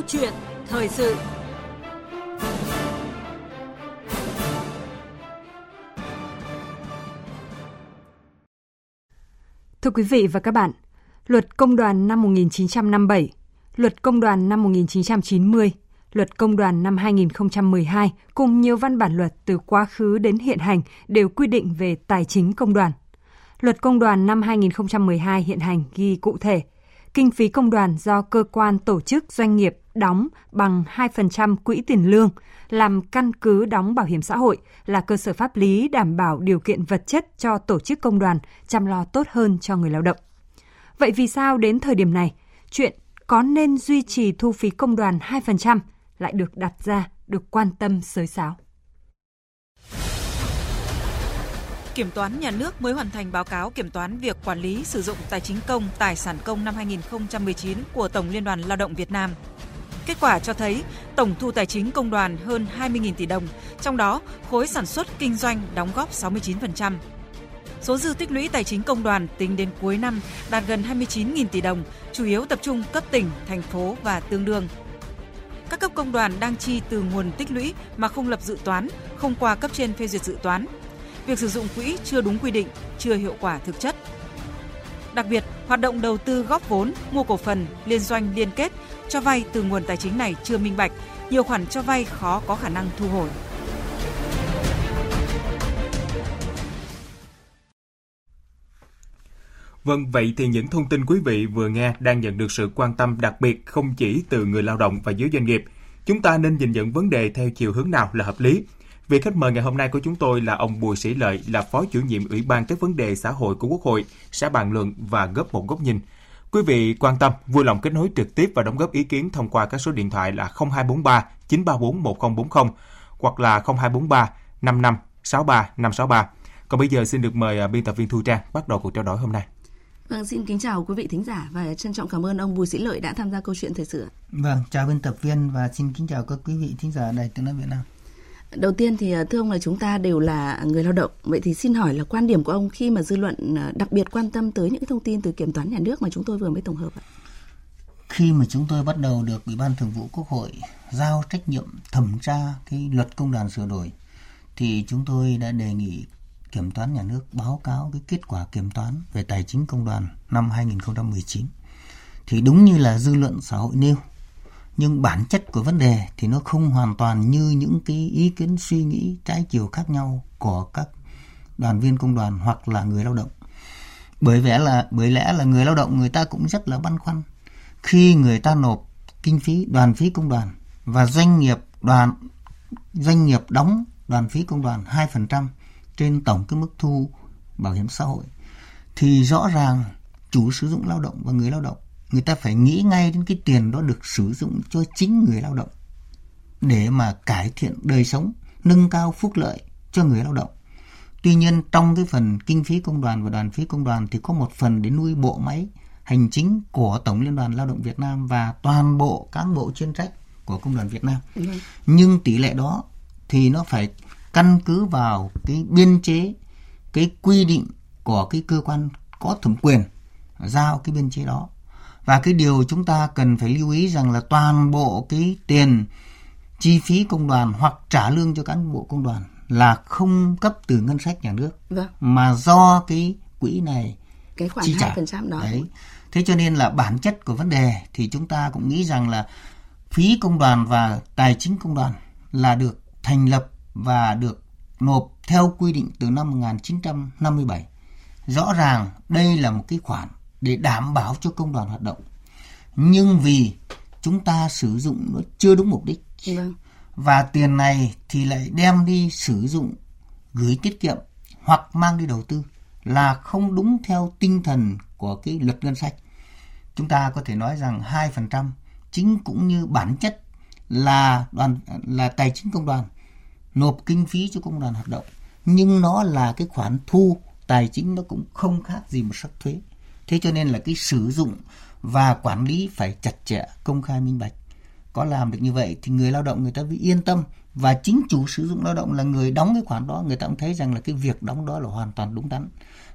Câu chuyện thời sự Thưa quý vị và các bạn, Luật Công đoàn năm 1957, Luật Công đoàn năm 1990, Luật Công đoàn năm 2012 cùng nhiều văn bản luật từ quá khứ đến hiện hành đều quy định về tài chính công đoàn. Luật Công đoàn năm 2012 hiện hành ghi cụ thể, kinh phí công đoàn do cơ quan tổ chức doanh nghiệp đóng bằng 2% quỹ tiền lương làm căn cứ đóng bảo hiểm xã hội là cơ sở pháp lý đảm bảo điều kiện vật chất cho tổ chức công đoàn chăm lo tốt hơn cho người lao động. Vậy vì sao đến thời điểm này, chuyện có nên duy trì thu phí công đoàn 2% lại được đặt ra, được quan tâm sới sáo? Kiểm toán nhà nước mới hoàn thành báo cáo kiểm toán việc quản lý sử dụng tài chính công, tài sản công năm 2019 của Tổng Liên đoàn Lao động Việt Nam. Kết quả cho thấy tổng thu tài chính công đoàn hơn 20.000 tỷ đồng, trong đó khối sản xuất kinh doanh đóng góp 69%. Số dư tích lũy tài chính công đoàn tính đến cuối năm đạt gần 29.000 tỷ đồng, chủ yếu tập trung cấp tỉnh, thành phố và tương đương. Các cấp công đoàn đang chi từ nguồn tích lũy mà không lập dự toán, không qua cấp trên phê duyệt dự toán, việc sử dụng quỹ chưa đúng quy định, chưa hiệu quả thực chất. Đặc biệt, hoạt động đầu tư góp vốn, mua cổ phần, liên doanh liên kết, cho vay từ nguồn tài chính này chưa minh bạch, nhiều khoản cho vay khó có khả năng thu hồi. Vâng, vậy thì những thông tin quý vị vừa nghe đang nhận được sự quan tâm đặc biệt không chỉ từ người lao động và giới doanh nghiệp. Chúng ta nên nhìn nhận vấn đề theo chiều hướng nào là hợp lý? Vị khách mời ngày hôm nay của chúng tôi là ông Bùi Sĩ Lợi, là Phó chủ nhiệm Ủy ban các vấn đề xã hội của Quốc hội, sẽ bàn luận và góp một góc nhìn. Quý vị quan tâm, vui lòng kết nối trực tiếp và đóng góp ý kiến thông qua các số điện thoại là 0243 934 1040 hoặc là 0243 55 63 563. Còn bây giờ xin được mời à, biên tập viên Thu Trang bắt đầu cuộc trao đổi hôm nay. Vâng, xin kính chào quý vị thính giả và trân trọng cảm ơn ông Bùi Sĩ Lợi đã tham gia câu chuyện thời sự. Vâng, chào biên tập viên và xin kính chào các quý vị thính giả Đài Tiếng nói Việt Nam. Đầu tiên thì à, thưa ông là chúng ta đều là người lao động. Vậy thì xin hỏi là quan điểm của ông khi mà dư luận à, đặc biệt quan tâm tới những thông tin từ kiểm toán nhà nước mà chúng tôi vừa mới tổng hợp ạ? Khi mà chúng tôi bắt đầu được Ủy ban Thường vụ Quốc hội giao trách nhiệm thẩm tra cái luật công đoàn sửa đổi, thì chúng tôi đã đề nghị kiểm toán nhà nước báo cáo cái kết quả kiểm toán về tài chính công đoàn năm 2019. Thì đúng như là dư luận xã hội nêu nhưng bản chất của vấn đề thì nó không hoàn toàn như những cái ý kiến, suy nghĩ, trái chiều khác nhau của các đoàn viên công đoàn hoặc là người lao động. Bởi vẻ là, bởi lẽ là người lao động người ta cũng rất là băn khoăn. Khi người ta nộp kinh phí, đoàn phí công đoàn và doanh nghiệp đoàn, doanh nghiệp đóng đoàn phí công đoàn 2% trên tổng cái mức thu bảo hiểm xã hội, thì rõ ràng chủ sử dụng lao động và người lao động người ta phải nghĩ ngay đến cái tiền đó được sử dụng cho chính người lao động để mà cải thiện đời sống, nâng cao phúc lợi cho người lao động. Tuy nhiên trong cái phần kinh phí công đoàn và đoàn phí công đoàn thì có một phần để nuôi bộ máy hành chính của Tổng Liên đoàn Lao động Việt Nam và toàn bộ cán bộ chuyên trách của Công đoàn Việt Nam. Ừ. Nhưng tỷ lệ đó thì nó phải căn cứ vào cái biên chế, cái quy định của cái cơ quan có thẩm quyền giao cái biên chế đó và cái điều chúng ta cần phải lưu ý rằng là toàn bộ cái tiền chi phí công đoàn hoặc trả lương cho cán bộ công đoàn là không cấp từ ngân sách nhà nước vâng. mà do cái quỹ này cái khoản chi trả. 2% đó. Đấy. Thế cho nên là bản chất của vấn đề thì chúng ta cũng nghĩ rằng là phí công đoàn và tài chính công đoàn là được thành lập và được nộp theo quy định từ năm 1957. Rõ ràng đây là một cái khoản để đảm bảo cho công đoàn hoạt động. Nhưng vì chúng ta sử dụng nó chưa đúng mục đích. Vâng. và tiền này thì lại đem đi sử dụng gửi tiết kiệm hoặc mang đi đầu tư là không đúng theo tinh thần của cái luật ngân sách. Chúng ta có thể nói rằng 2% chính cũng như bản chất là đoàn là tài chính công đoàn nộp kinh phí cho công đoàn hoạt động. Nhưng nó là cái khoản thu tài chính nó cũng không khác gì một sắc thuế thế cho nên là cái sử dụng và quản lý phải chặt chẽ, công khai, minh bạch. Có làm được như vậy thì người lao động, người ta mới yên tâm. Và chính chủ sử dụng lao động là người đóng cái khoản đó, người ta cũng thấy rằng là cái việc đóng đó là hoàn toàn đúng đắn.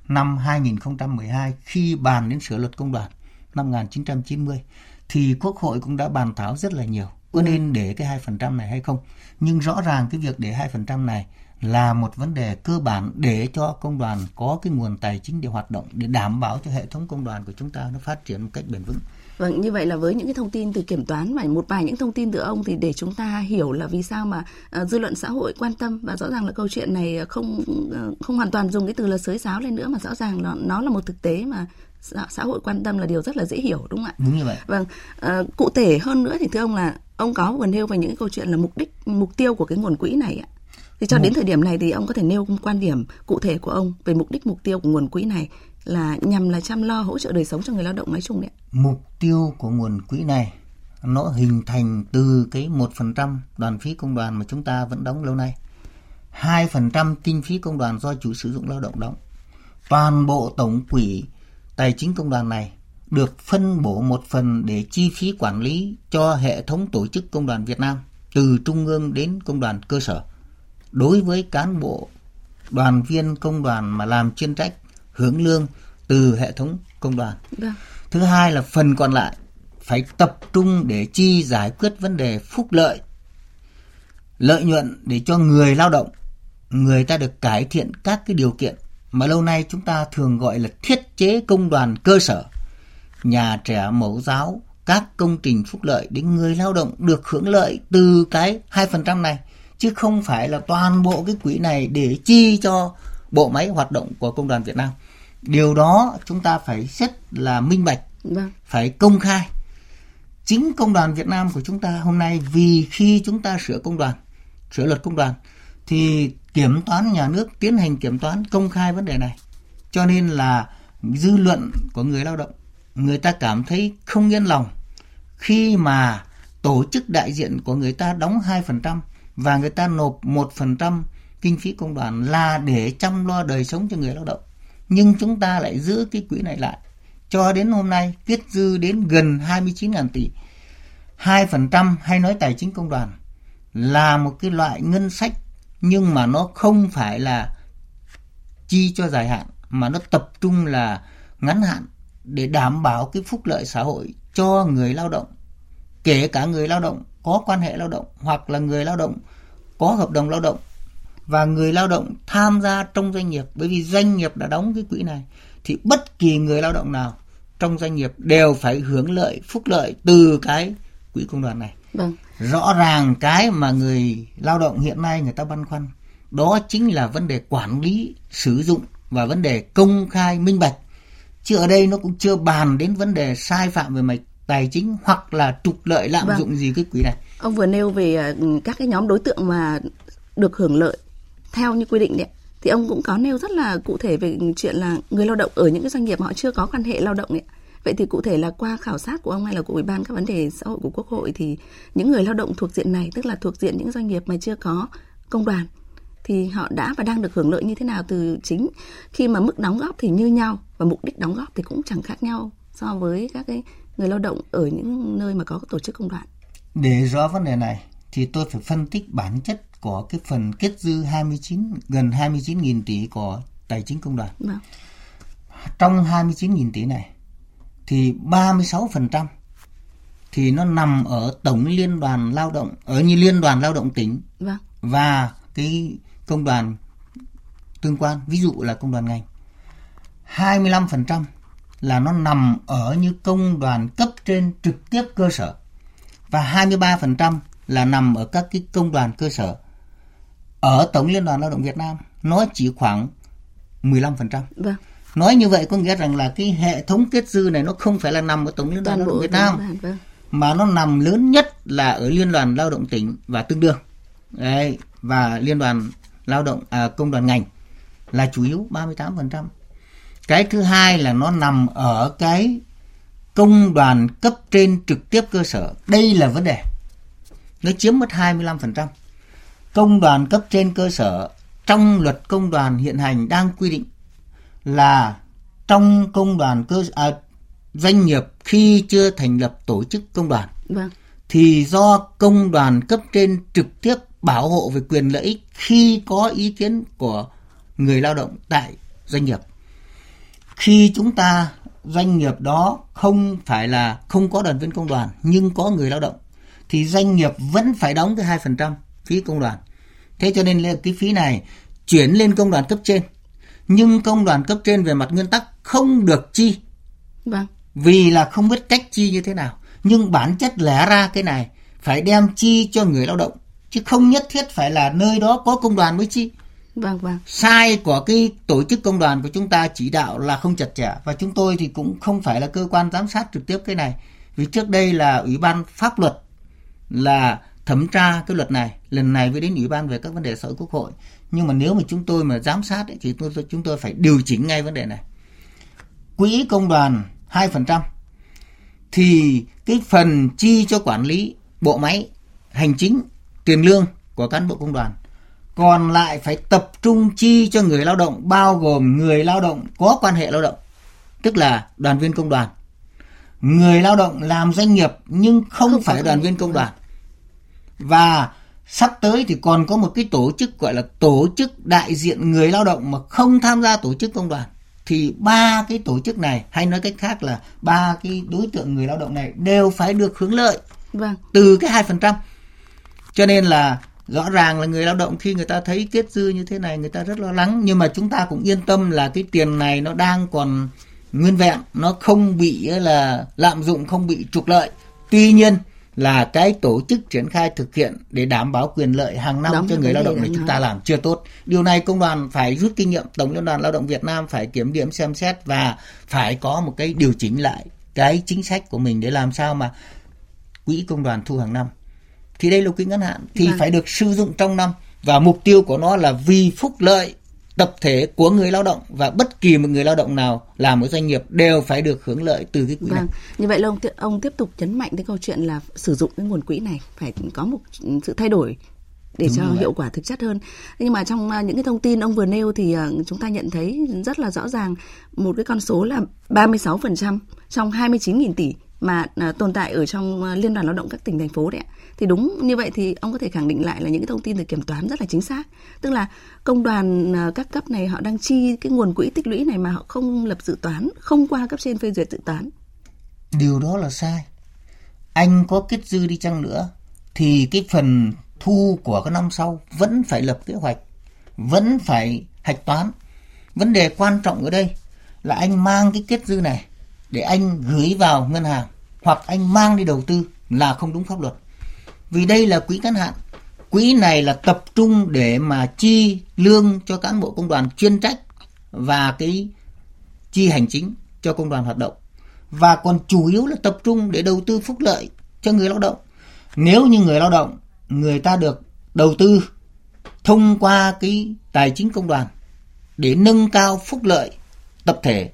Năm 2012 khi bàn đến sửa luật công đoàn, năm 1990 thì Quốc hội cũng đã bàn thảo rất là nhiều. Có nên để cái 2% này hay không. Nhưng rõ ràng cái việc để 2% này là một vấn đề cơ bản để cho công đoàn có cái nguồn tài chính để hoạt động để đảm bảo cho hệ thống công đoàn của chúng ta nó phát triển một cách bền vững. Vâng, như vậy là với những cái thông tin từ kiểm toán và một vài những thông tin từ ông thì để chúng ta hiểu là vì sao mà uh, dư luận xã hội quan tâm và rõ ràng là câu chuyện này không uh, không hoàn toàn dùng cái từ là sới sáo lên nữa mà rõ ràng là nó là một thực tế mà xã, hội quan tâm là điều rất là dễ hiểu đúng không ạ? Đúng như vậy. Vâng, cụ thể hơn nữa thì thưa ông là ông có vừa nêu về những cái câu chuyện là mục đích mục tiêu của cái nguồn quỹ này ạ. Thì cho đến thời điểm này thì ông có thể nêu quan điểm cụ thể của ông về mục đích mục tiêu của nguồn quỹ này là nhằm là chăm lo hỗ trợ đời sống cho người lao động nói chung đấy. Mục tiêu của nguồn quỹ này nó hình thành từ cái 1% đoàn phí công đoàn mà chúng ta vẫn đóng lâu nay. 2% kinh phí công đoàn do chủ sử dụng lao động đóng. Toàn bộ tổng quỹ tài chính công đoàn này được phân bổ một phần để chi phí quản lý cho hệ thống tổ chức công đoàn Việt Nam từ trung ương đến công đoàn cơ sở. Đối với cán bộ đoàn viên công đoàn mà làm chuyên trách hưởng lương từ hệ thống công đoàn. Vâng. Thứ hai là phần còn lại phải tập trung để chi giải quyết vấn đề phúc lợi, lợi nhuận để cho người lao động, người ta được cải thiện các cái điều kiện mà lâu nay chúng ta thường gọi là thiết chế công đoàn cơ sở, nhà trẻ mẫu giáo, các công trình phúc lợi để người lao động được hưởng lợi từ cái 2% này chứ không phải là toàn bộ cái quỹ này để chi cho bộ máy hoạt động của công đoàn Việt Nam. Điều đó chúng ta phải rất là minh bạch Vâng. phải công khai. Chính công đoàn Việt Nam của chúng ta hôm nay vì khi chúng ta sửa công đoàn, sửa luật công đoàn thì kiểm toán nhà nước tiến hành kiểm toán công khai vấn đề này. Cho nên là dư luận của người lao động, người ta cảm thấy không yên lòng khi mà tổ chức đại diện của người ta đóng 2% và người ta nộp 1% kinh phí công đoàn là để chăm lo đời sống cho người lao động. Nhưng chúng ta lại giữ cái quỹ này lại cho đến hôm nay kết dư đến gần 29.000 tỷ. 2% hay nói tài chính công đoàn, là một cái loại ngân sách, nhưng mà nó không phải là chi cho dài hạn, mà nó tập trung là ngắn hạn để đảm bảo cái phúc lợi xã hội cho người lao động, kể cả người lao động có quan hệ lao động hoặc là người lao động có hợp đồng lao động và người lao động tham gia trong doanh nghiệp bởi vì doanh nghiệp đã đóng cái quỹ này thì bất kỳ người lao động nào trong doanh nghiệp đều phải hưởng lợi phúc lợi từ cái quỹ công đoàn này Vâng. rõ ràng cái mà người lao động hiện nay người ta băn khoăn đó chính là vấn đề quản lý sử dụng và vấn đề công khai minh bạch chứ ở đây nó cũng chưa bàn đến vấn đề sai phạm về mặt tài chính hoặc là trục lợi lạm Vâng. dụng gì cái quỹ này Ông vừa nêu về ờ, các cái nhóm đối tượng mà được hưởng lợi theo như quy định đấy. Thì ông cũng có nêu rất là cụ thể về chuyện là người lao động ở những cái doanh nghiệp họ chưa có quan hệ lao động đấy. Vậy thì cụ thể là qua khảo sát của ông hay là của Ủy ban các vấn đề xã hội của Quốc hội thì những người lao động thuộc diện này tức là thuộc diện những doanh nghiệp mà chưa có công đoàn thì họ đã và đang được hưởng lợi như thế nào từ chính khi mà mức đóng góp thì như nhau và mục đích đóng góp thì cũng chẳng khác nhau so với các cái người lao động ở những nơi mà có tổ chức công đoàn. để rõ vấn đề này thì tôi phải phân tích bản chất của cái phần kết dư 29 gần 29.000 tỷ của tài chính công đoàn Vâng. trong 29.000 tỷ này thì 36% thì nó nằm ở tổng liên đoàn lao động ở như liên đoàn lao động tỉnh Vâng. và cái công đoàn tương quan ví dụ là công đoàn ngành 25% là nó nằm ở như công đoàn cấp trên trực tiếp cơ sở và 23% là nằm ở các cái công đoàn cơ sở ở tổng liên đoàn lao động Việt Nam nó chỉ khoảng 15% Vâng. Nói như vậy có nghĩa rằng là cái hệ thống kết dư này nó không phải là nằm ở Tổng Liên đoàn Lao động Việt Nam vâng. mà nó nằm lớn nhất là ở Liên đoàn Lao động tỉnh và tương đương. Đấy, và Liên đoàn Lao động à, công đoàn ngành là chủ yếu 38%. Cái thứ hai là nó nằm ở cái công đoàn cấp trên trực tiếp cơ sở. Đây là vấn đề. Nó chiếm mất 25%. Công đoàn cấp trên cơ sở trong luật công đoàn hiện hành đang quy định là trong công đoàn cơ à, doanh nghiệp khi chưa thành lập tổ chức công đoàn Vâng. thì do công đoàn cấp trên trực tiếp bảo hộ về quyền lợi ích khi có ý kiến của người lao động tại doanh nghiệp. Khi chúng ta doanh nghiệp đó không phải là không có đoàn viên công đoàn nhưng có người lao động thì doanh nghiệp vẫn phải đóng cái 2% phí công đoàn. Thế cho nên là cái phí này chuyển lên công đoàn cấp trên. Nhưng công đoàn cấp trên về mặt nguyên tắc không được chi. Vâng. Vì là không biết cách chi như thế nào. Nhưng bản chất lẽ ra cái này phải đem chi cho người lao động chứ không nhất thiết phải là nơi đó có công đoàn mới chi. Vâng vâng. Sai của cái tổ chức công đoàn của chúng ta chỉ đạo là không chặt chẽ và chúng tôi thì cũng không phải là cơ quan giám sát trực tiếp cái này. Vì trước đây là Ủy ban pháp luật là thẩm tra cái luật này, lần này mới đến Ủy ban về các vấn đề xã hội quốc hội. Nhưng mà nếu mà chúng tôi mà giám sát ấy, thì tôi, chúng tôi phải điều chỉnh ngay vấn đề này. Quỹ công đoàn 2% thì cái phần chi cho quản lý bộ máy hành chính tiền lương của cán bộ công đoàn còn lại phải tập trung chi cho người lao động bao gồm người lao động có quan hệ lao động tức là đoàn viên công đoàn. Người lao động làm doanh nghiệp nhưng không, không phải đoàn viên công đoàn. Và sắp tới thì còn có một cái tổ chức gọi là tổ chức đại diện người lao động mà không tham gia tổ chức công đoàn. Thì ba cái tổ chức này hay nói cách khác là ba cái đối tượng người lao động này đều phải được hưởng lợi vâng. từ cái hai phần trăm. Cho nên là rõ ràng là người lao động khi người ta thấy kết dư như thế này người ta rất lo lắng nhưng mà chúng ta cũng yên tâm là cái tiền này nó đang còn nguyên vẹn nó không bị là lạm dụng không bị trục lợi tuy nhiên là cái tổ chức triển khai thực hiện để đảm bảo quyền lợi hàng năm Đóng cho người lao động này chúng ta làm chưa tốt. Điều này công đoàn phải rút kinh nghiệm, Tổng Liên đoàn Lao động Việt Nam phải kiểm điểm xem xét và phải có một cái điều chỉnh lại cái chính sách của mình để làm sao mà quỹ công đoàn thu hàng năm. Thì đây là quỹ ngắn hạn thì vâng. phải được sử dụng trong năm và mục tiêu của nó là vì phúc lợi tập thể của người lao động và bất kỳ một người lao động nào làm ở doanh nghiệp đều phải được hưởng lợi từ cái quỹ vâng. này. Như vậy là ông ông tiếp tục nhấn mạnh cái câu chuyện là sử dụng cái nguồn quỹ này phải có một sự thay đổi để Đúng cho hiệu quả thực chất hơn. Nhưng mà trong à, những cái thông tin ông vừa nêu thì à, chúng ta nhận thấy rất là rõ ràng một cái con số là 36% trong 29.000 tỷ mà à, tồn tại ở trong Liên đoàn Lao động các tỉnh thành phố đấy ạ thì đúng như vậy thì ông có thể khẳng định lại là những cái thông tin từ kiểm toán rất là chính xác. Tức là công đoàn à, các cấp này họ đang chi cái nguồn quỹ tích lũy này mà họ không lập dự toán, không qua cấp trên phê duyệt dự toán. Điều đó là sai. Anh có kết dư đi chăng nữa thì cái phần thu của cái năm sau vẫn phải lập kế hoạch, vẫn phải hạch toán. Vấn đề quan trọng ở đây là anh mang cái kết dư này để anh gửi vào ngân hàng hoặc anh mang đi đầu tư là không đúng pháp luật vì đây là quỹ ngắn hạn. Quỹ này là tập trung để mà chi lương cho cán bộ công đoàn chuyên trách và cái chi hành chính cho công đoàn hoạt động. Và còn chủ yếu là tập trung để đầu tư phúc lợi cho người lao động. Nếu như người lao động, người ta được đầu tư thông qua cái tài chính công đoàn để nâng cao phúc lợi tập thể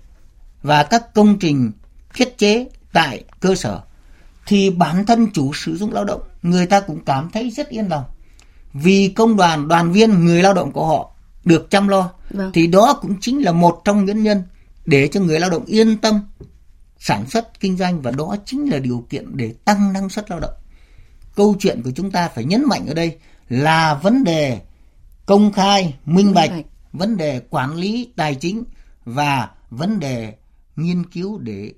và các công trình thiết chế tại cơ sở, thì bản thân chủ sử dụng lao động người ta cũng cảm thấy rất yên lòng vì công đoàn đoàn viên người lao động của họ được chăm lo vâng. thì đó cũng chính là một trong nguyên nhân để cho người lao động yên tâm sản xuất kinh doanh và đó chính là điều kiện để tăng năng suất lao động câu chuyện của chúng ta phải nhấn mạnh ở đây là vấn đề công khai minh bạch, minh bạch. vấn đề quản lý tài chính và vấn đề nghiên cứu để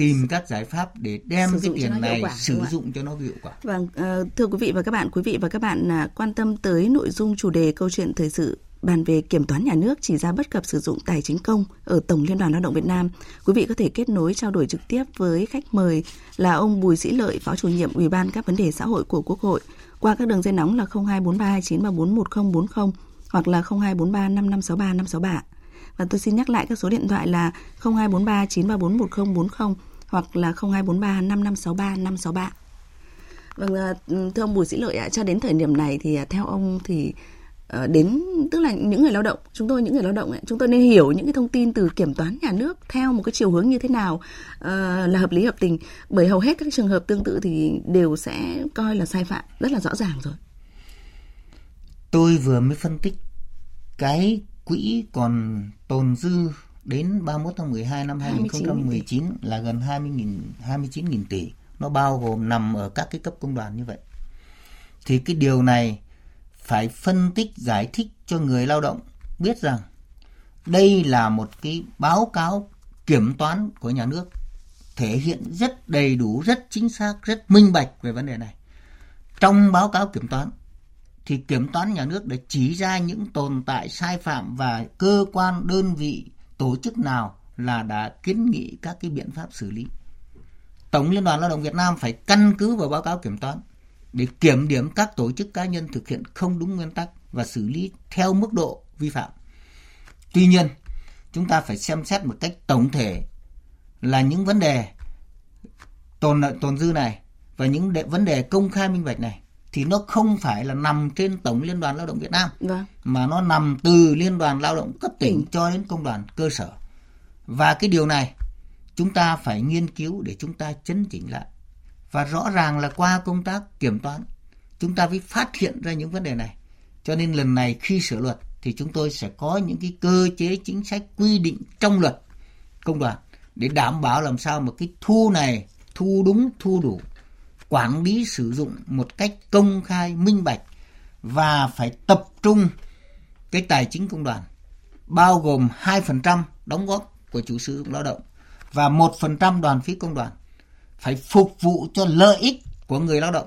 tìm các giải pháp để đem sử cái tiền này quả, sử dụng cho nó hiệu quả. Vâng, uh, thưa quý vị và các bạn, quý vị và các bạn uh, quan tâm tới nội dung chủ đề câu chuyện thời sự bàn về kiểm toán nhà nước chỉ ra bất cập sử dụng tài chính công ở Tổng Liên đoàn Lao động Việt Nam. Quý vị có thể kết nối trao đổi trực tiếp với khách mời là ông Bùi Sĩ Lợi, Phó chủ nhiệm Ủy ban các vấn đề xã hội của Quốc hội qua các đường dây nóng là 024329341040 hoặc là 02435563 Và tôi xin nhắc lại các số điện thoại là 0243 934 1040 hoặc là 0243 5563 563. Vâng, ờ, thưa ông Bùi Sĩ Lợi ạ, cho đến thời điểm này thì à, theo ông thì ờ, đến tức là những người lao động chúng tôi những người lao động ấy, chúng tôi nên hiểu những cái thông tin từ kiểm toán nhà nước theo một cái chiều hướng như thế nào uh, là hợp lý hợp tình bởi hầu hết các trường hợp tương tự thì đều sẽ coi là sai phạm rất là rõ ràng rồi tôi vừa mới phân tích cái quỹ còn tồn dư đến 31 tháng 12 năm 2019 là gần 20.000 29.000 tỷ. Nó bao gồm nằm ở các cái cấp công đoàn như vậy. Thì cái điều này phải phân tích giải thích cho người lao động biết rằng đây là một cái báo cáo kiểm toán của nhà nước thể hiện rất đầy đủ, rất chính xác, rất minh bạch về vấn đề này. Trong báo cáo kiểm toán thì kiểm toán nhà nước đã chỉ ra những tồn tại sai phạm và cơ quan đơn vị tổ chức nào là đã kiến nghị các cái biện pháp xử lý. Tổng Liên đoàn Lao động Việt Nam phải căn cứ vào báo cáo kiểm toán để kiểm điểm các tổ chức cá nhân thực hiện không đúng nguyên tắc và xử lý theo mức độ vi phạm. Tuy nhiên, chúng ta phải xem xét một cách tổng thể là những vấn đề tồn tồn dư này và những đề, vấn đề công khai minh bạch này thì nó không phải là nằm trên tổng liên đoàn lao động Việt Nam vâng. mà nó nằm từ liên đoàn lao động cấp tỉnh ừ. cho đến công đoàn cơ sở và cái điều này chúng ta phải nghiên cứu để chúng ta chấn chỉnh lại và rõ ràng là qua công tác kiểm toán chúng ta mới phát hiện ra những vấn đề này cho nên lần này khi sửa luật thì chúng tôi sẽ có những cái cơ chế chính sách quy định trong luật công đoàn để đảm bảo làm sao một cái thu này thu đúng thu đủ quản lý sử dụng một cách công khai minh bạch và phải tập trung cái tài chính công đoàn bao gồm 2% đóng góp của chủ sử dụng lao động và 1% đoàn phí công đoàn phải phục vụ cho lợi ích của người lao động.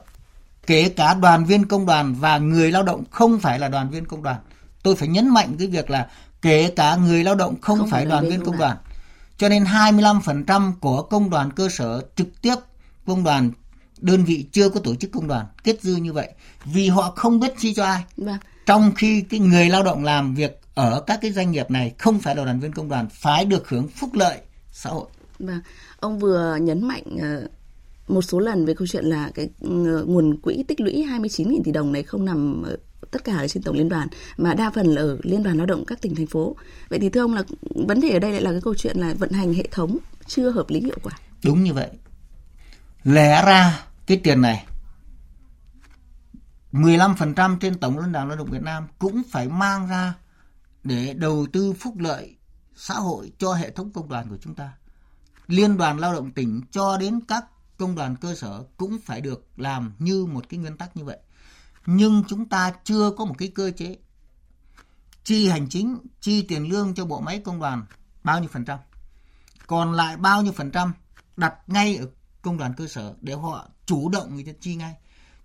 Kể cả đoàn viên công đoàn và người lao động không phải là đoàn viên công đoàn. Tôi phải nhấn mạnh cái việc là kể cả người lao động không, không phải đoàn viên công đoàn. cho nên 25% của công đoàn cơ sở trực tiếp công đoàn đơn vị chưa có tổ chức công đoàn kết dư như vậy vì họ không biết chi cho ai. Vâng. Trong khi cái người lao động làm việc ở các cái doanh nghiệp này không phải là đoàn viên công đoàn phải được hưởng phúc lợi xã hội. Vâng. Ông vừa nhấn mạnh ờ, một số lần về câu chuyện là cái ờ, nguồn quỹ tích lũy 29.000 tỷ đồng này không nằm tất cả ở trên tổng liên đoàn mà đa phần là ở liên đoàn lao động các tỉnh thành phố. Vậy thì thưa ông là vấn đề ở đây lại là cái câu chuyện là vận hành hệ thống chưa hợp lý hiệu quả. Đúng như vậy. Lẽ ra cái tiền này 15% trên tổng liên đảng lao động Việt Nam cũng phải mang ra để đầu tư phúc lợi xã hội cho hệ thống công đoàn của chúng ta. Liên đoàn lao động tỉnh cho đến các công đoàn cơ sở cũng phải được làm như một cái nguyên tắc như vậy. Nhưng chúng ta chưa có một cái cơ chế chi hành chính, chi tiền lương cho bộ máy công đoàn bao nhiêu phần trăm. Còn lại bao nhiêu phần trăm đặt ngay ở công đoàn cơ sở để họ chủ động người ta chi ngay.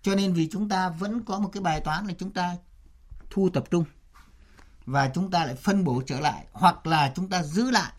Cho nên vì chúng ta vẫn có một cái bài toán là chúng ta thu tập trung và chúng ta lại phân bổ trở lại hoặc là chúng ta giữ lại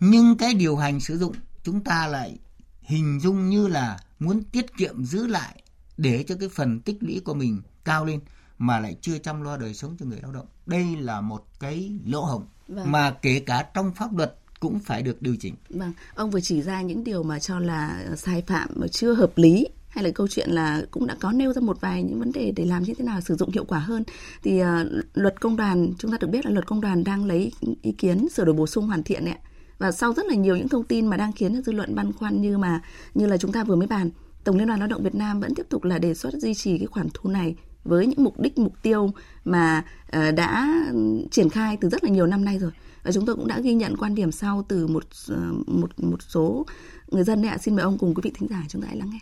nhưng cái điều hành sử dụng chúng ta lại hình dung như là muốn tiết kiệm giữ lại để cho cái phần tích lũy của mình cao lên mà lại chưa chăm lo đời sống cho người lao động. Đây là một cái lỗ hổng vâng. mà kể cả trong pháp luật cũng phải được điều chỉnh. Vâng, ông vừa chỉ ra những điều mà cho là sai phạm mà chưa hợp lý hay là câu chuyện là cũng đã có nêu ra một vài những vấn đề để làm như thế nào sử dụng hiệu quả hơn. Thì uh, luật công đoàn chúng ta được biết là luật công đoàn đang lấy ý kiến sửa đổi bổ sung hoàn thiện ạ. Và sau rất là nhiều những thông tin mà đang khiến dư luận băn khoăn như mà như là chúng ta vừa mới bàn tổng liên đoàn lao động việt nam vẫn tiếp tục là đề xuất duy trì cái khoản thu này với những mục đích mục tiêu mà uh, đã ừ, triển khai từ rất là nhiều năm nay rồi và chúng tôi cũng đã ghi nhận quan điểm sau từ một ờ, một một số người dân đấy ạ. Xin mời ông cùng quý vị thính giả chúng ta hãy lắng nghe.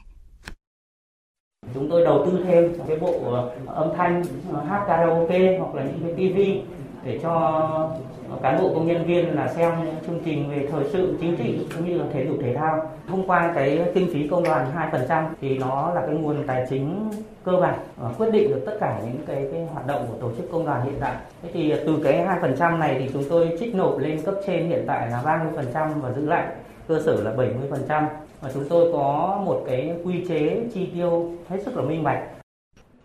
Chúng tôi đầu tư thêm cái bộ ờ, âm thanh ờ, hát karaoke hoặc là những cái tivi để cho cán bộ công nhân viên là xem chương trình về thời sự chính trị cũng như là thể dục thể thao thông qua cái kinh phí công đoàn 2% thì nó là cái nguồn tài chính cơ bản và quyết định được tất cả những cái, cái hoạt động của tổ chức công đoàn hiện tại. Thế thì từ cái 2% này thì chúng tôi trích nộp lên cấp trên hiện tại là 30% và giữ lại cơ sở là 70% và chúng tôi có một cái quy chế chi tiêu hết sức là minh bạch.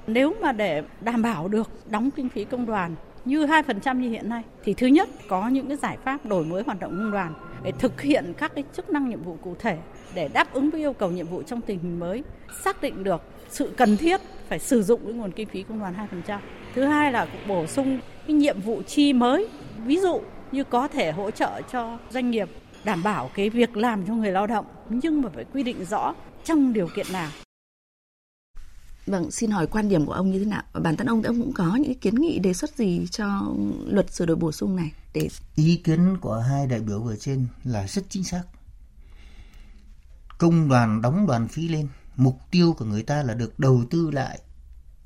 Nếu mà để đảm bảo được đóng kinh phí công đoàn như 2% như hiện nay thì thứ nhất có những cái giải pháp đổi mới hoạt động công đoàn để thực hiện các cái chức năng nhiệm vụ cụ thể để đáp ứng với yêu cầu nhiệm vụ trong tình hình mới, xác định được sự cần thiết phải sử dụng cái nguồn kinh phí công đoàn 2%. Thứ hai là bổ sung cái nhiệm vụ chi mới, ví dụ như có thể hỗ trợ cho doanh nghiệp đảm bảo cái việc làm cho người lao động nhưng mà phải quy định rõ trong điều kiện nào Vâng, xin hỏi quan điểm của ông như thế nào? Và bản thân ông ông cũng có những kiến nghị đề xuất gì cho luật sửa đổi bổ sung này? Để ý kiến của hai đại biểu vừa trên là rất chính xác. Công đoàn đóng đoàn phí lên, mục tiêu của người ta là được đầu tư lại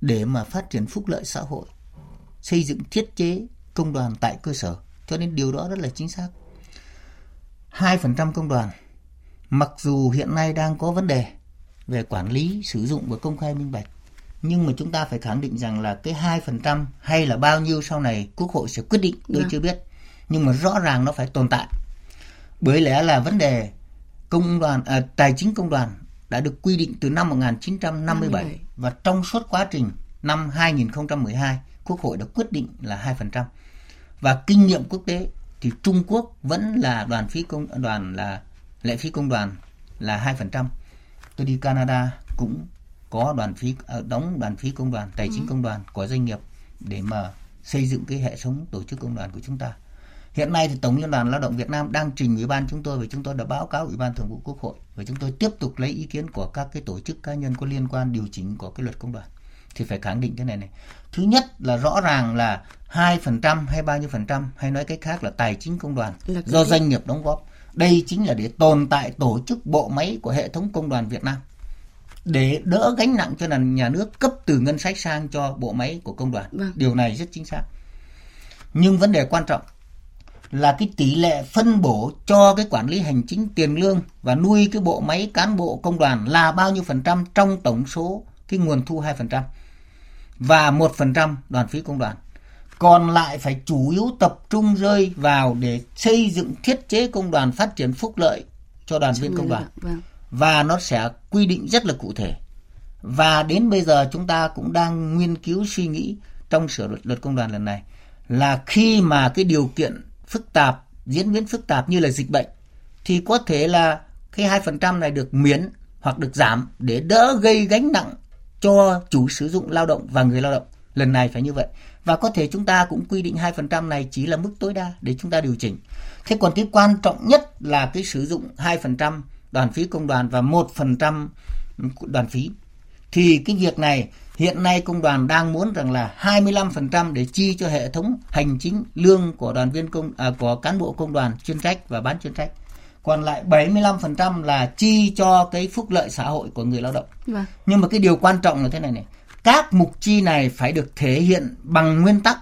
để mà phát triển phúc lợi xã hội, xây dựng thiết chế công đoàn tại cơ sở. Cho nên điều đó rất là chính xác. 2% công đoàn mặc dù hiện nay đang có vấn đề về quản lý sử dụng và công khai minh bạch nhưng mà chúng ta phải khẳng định rằng là cái 2% hay là bao nhiêu sau này quốc hội sẽ quyết định tôi Vâng. chưa biết nhưng mà rõ ràng nó phải tồn tại bởi lẽ là vấn đề công đoàn à, tài chính công đoàn đã được quy định từ năm 1957 57. và trong suốt quá trình năm 2012 quốc hội đã quyết định là 2% và kinh nghiệm quốc tế thì Trung Quốc vẫn là đoàn phí công đoàn là lệ phí công đoàn là 2%. Tôi đi Canada cũng có đoàn phí à, đóng đoàn phí công đoàn, tài chính công đoàn của doanh nghiệp để mà xây dựng cái hệ thống tổ chức công đoàn của chúng ta. Hiện nay thì Tổng Liên đoàn Lao động Việt Nam đang trình Ủy ban chúng tôi và chúng tôi đã báo cáo Ủy ban Thường vụ Quốc hội và chúng tôi tiếp tục lấy ý kiến của các cái tổ chức cá nhân có liên quan điều chỉnh của cái luật công đoàn. Thì phải khẳng định cái này này. Thứ nhất là rõ ràng là 2% hay bao nhiêu phần trăm hay nói cách khác là tài chính công đoàn Là do doanh nghiệp đóng góp. Đây chính là để tồn tại tổ chức bộ máy của hệ thống công đoàn Việt Nam để đỡ gánh nặng cho nền nhà nước cấp từ ngân sách sang cho bộ máy của công đoàn. Vâng. Điều này rất chính xác. Nhưng vấn đề quan trọng là cái tỷ lệ phân bổ cho cái quản lý hành chính tiền lương và nuôi cái bộ máy cán bộ công đoàn là bao nhiêu phần trăm trong tổng số cái nguồn thu 2% và 1% đoàn phí công đoàn. Còn lại phải chủ yếu tập trung rơi vào để xây dựng thiết chế công đoàn phát triển phúc lợi cho đoàn viên công đoàn Vâng. và nó sẽ quy định rất là cụ thể. Và đến bây giờ chúng ta cũng đang nghiên cứu suy nghĩ trong sửa luật, luật công đoàn lần này là khi mà cái điều kiện phức tạp, diễn biến phức tạp như là dịch bệnh thì có thể là cái 2% này được miễn hoặc được giảm để đỡ gây gánh nặng cho chủ sử dụng lao động và người lao động. Lần này phải như vậy. Và có thể chúng ta cũng quy định 2% này chỉ là mức tối đa để chúng ta điều chỉnh. Thế còn cái quan trọng nhất là cái sử dụng 2% đoàn phí công đoàn và 1% đoàn phí. Thì cái việc này hiện nay công đoàn đang muốn rằng là 25% để chi cho hệ thống hành chính lương của đoàn viên công à, của cán bộ công đoàn chuyên trách và bán chuyên trách. Còn lại 75% là chi cho cái phúc lợi xã hội của người lao động. Vâng. Nhưng mà cái điều quan trọng là thế này này. Các mục chi này phải được thể hiện bằng nguyên tắc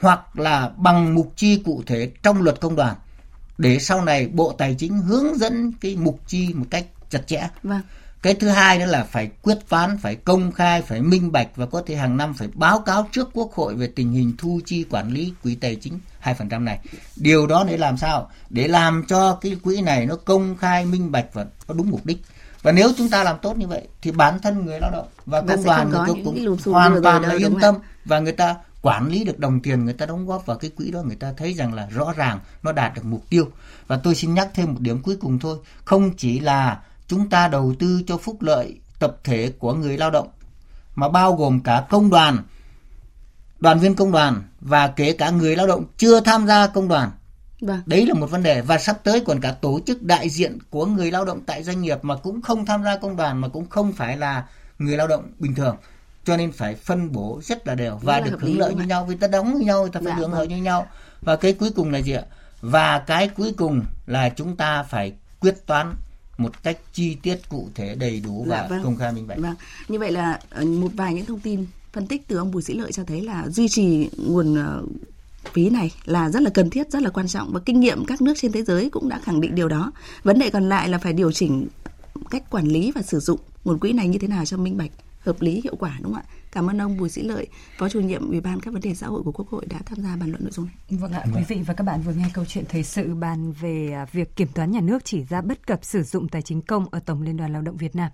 hoặc là bằng mục chi cụ thể trong luật công đoàn để sau này Bộ Tài chính hướng dẫn cái mục chi một cách chặt chẽ. Vâng. Cái thứ hai nữa là phải quyết toán, phải công khai, phải minh bạch và có thể hàng năm phải báo cáo trước Quốc hội về tình hình thu chi quản lý quỹ tài chính 2% này. Điều đó để làm sao? Để làm cho cái quỹ này nó công khai, minh bạch và có đúng mục đích. Và nếu chúng ta làm tốt như vậy thì bản thân người lao động và công đoàn người cũng hoàn toàn là yên tâm và người ta quản lý được đồng tiền người ta đóng góp vào cái quỹ đó người ta thấy rằng là rõ ràng nó đạt được mục tiêu. Và tôi xin nhắc thêm một điểm cuối cùng thôi không chỉ là chúng ta đầu tư cho phúc lợi tập thể của người lao động mà bao gồm cả công đoàn đoàn viên công đoàn và kể cả người lao động chưa tham gia công đoàn Vâng. đấy là một vấn đề. Và sắp tới còn cả tổ chức đại diện của người lao động tại doanh nghiệp mà cũng không tham gia công đoàn mà cũng không phải là người lao động bình thường. Cho nên phải phân bổ rất là đều và là được hưởng lợi đúng như nhau vì ta đóng với nhau ta phải Dạ, hưởng vâng. lợi như nhau. Và cái cuối cùng là gì ạ? Và cái cuối cùng là chúng ta phải quyết toán một cách chi tiết cụ thể đầy đủ và Dạ, vâng. công khai minh bạch. Vâng, như vậy là ờ, một vài những thông tin phân tích từ ông Bùi Sĩ Lợi cho thấy là duy trì nguồn ờ, phí này là rất là cần thiết, rất là quan trọng và kinh nghiệm các nước trên thế giới cũng đã khẳng định điều đó. Vấn đề còn lại là phải điều chỉnh cách quản lý và sử dụng nguồn quỹ này như thế nào cho minh bạch, hợp lý, hiệu quả đúng không ạ? Cảm ơn ông Bùi Sĩ Lợi, Phó chủ nhiệm Ủy ban các vấn đề xã hội của Quốc hội đã tham gia bàn luận nội dung này. Vâng ạ, quý vị và các bạn vừa nghe câu chuyện thời sự bàn về à, việc kiểm toán nhà nước chỉ ra bất cập sử dụng tài chính công ở Tổng Liên đoàn Lao động Việt Nam.